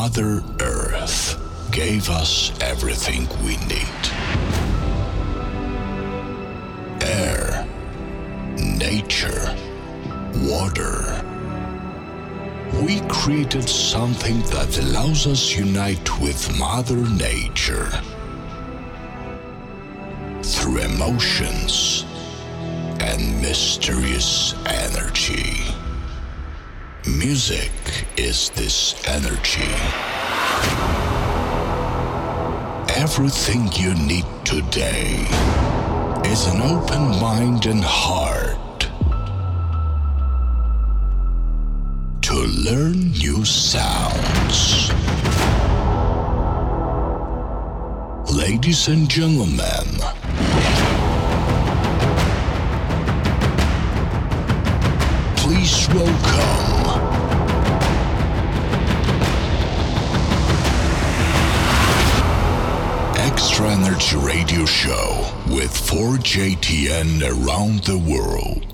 Mother Earth gave us everything we need air, nature, water. We created something that allows us unite with Mother Nature through emotions and mysterious energy. Music is this energy. Everything you need today is an open mind and heart to learn new sounds. Ladies and gentlemen, please welcome. Energy Radio Show with 4JTN around the world.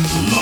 JTN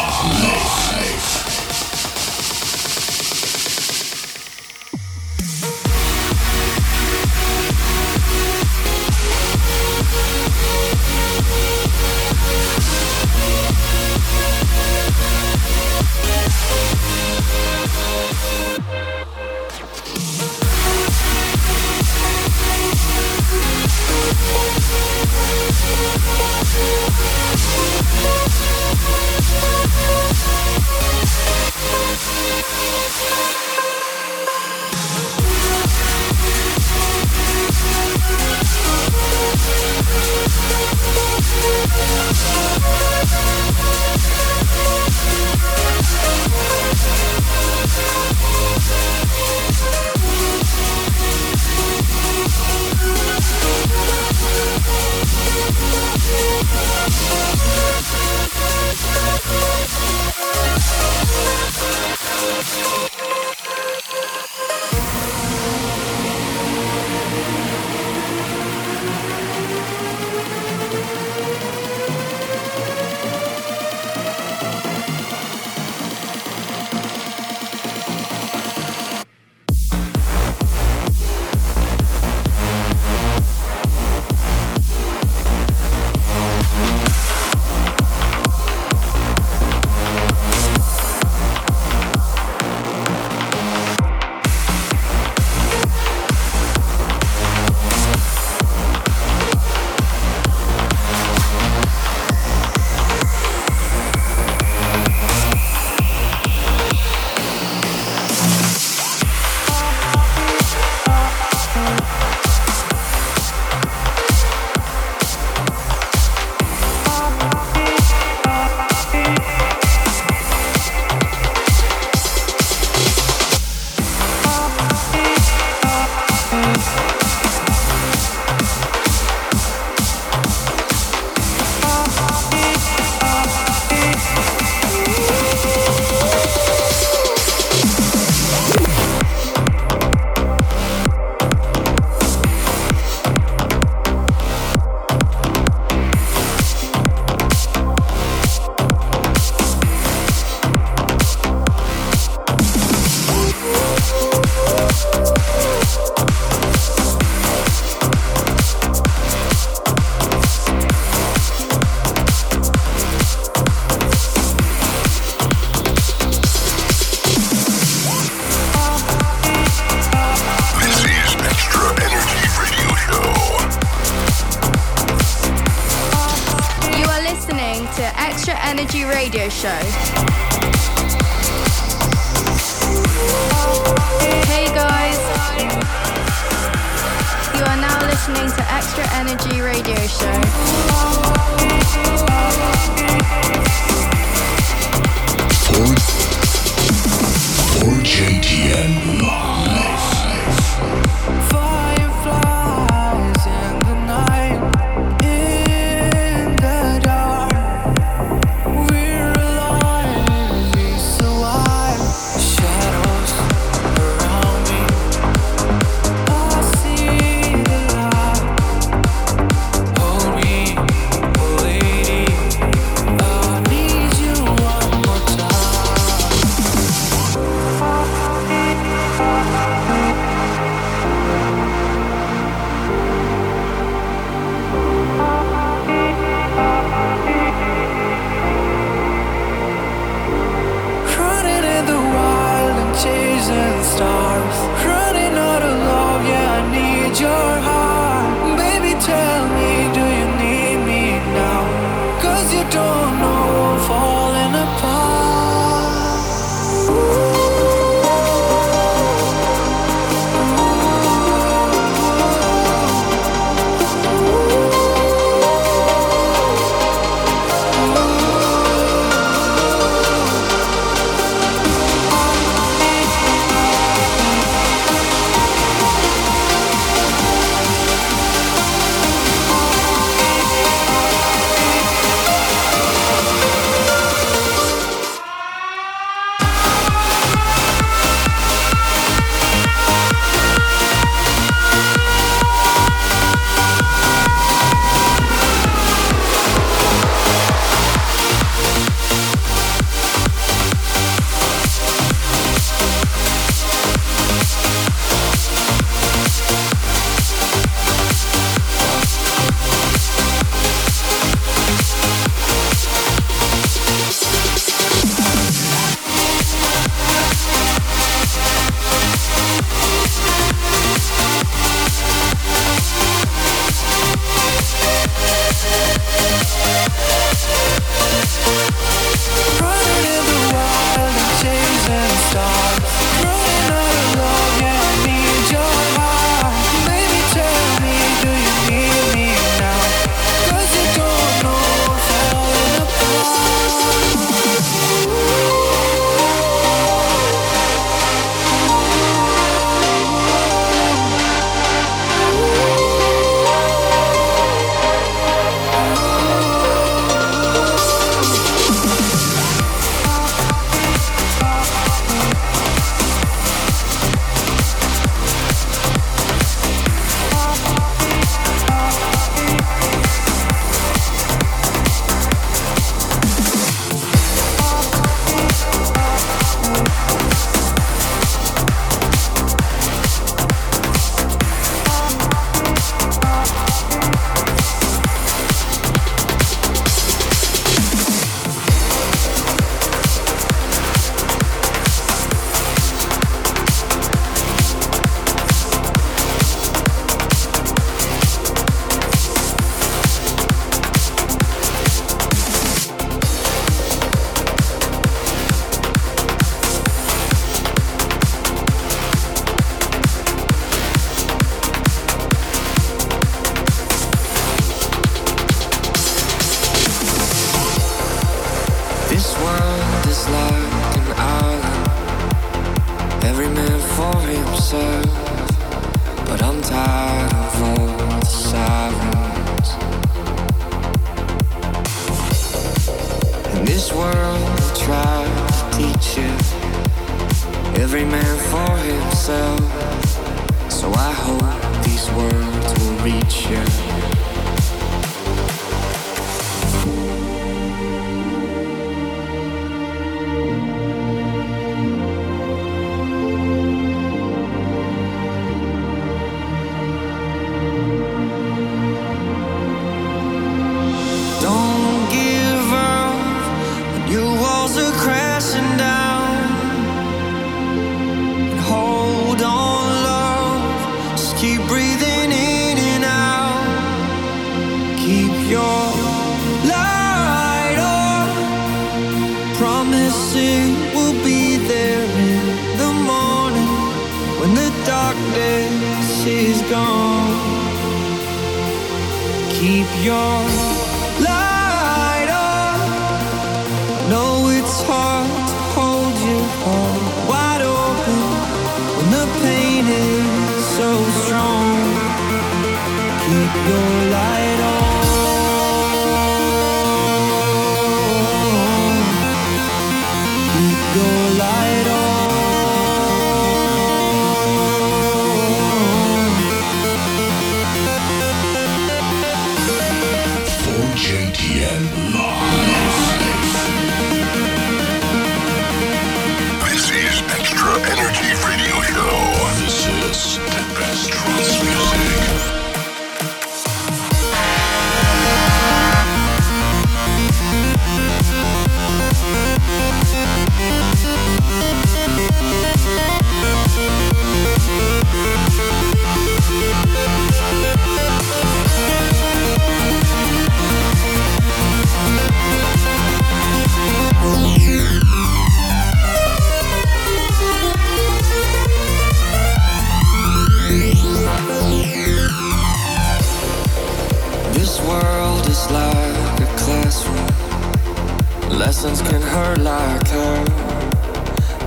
Lessons can hurt like hell,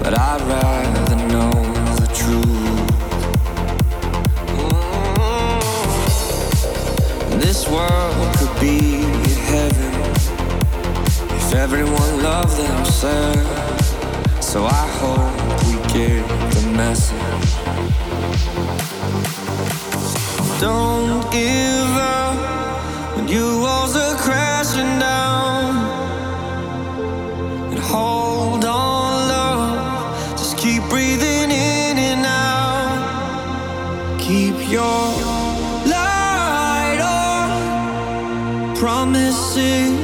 but I'd rather know the truth. Mm-hmm. This world could be heaven if everyone loved themselves. So I hope we get the message. Don't give up when you are. your light on promises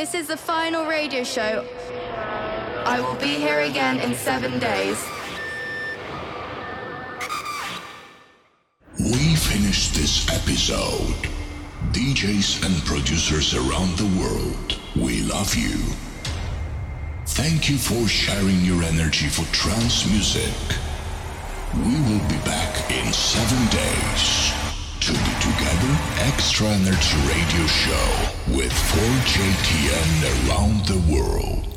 This is the final radio show. I will be here again in seven days. We finished this episode. DJs and producers around the world, we love you. Thank you for sharing your energy for trance music. We will be back in seven days to be together Extra Energy Radio Show with 4JTN around the world.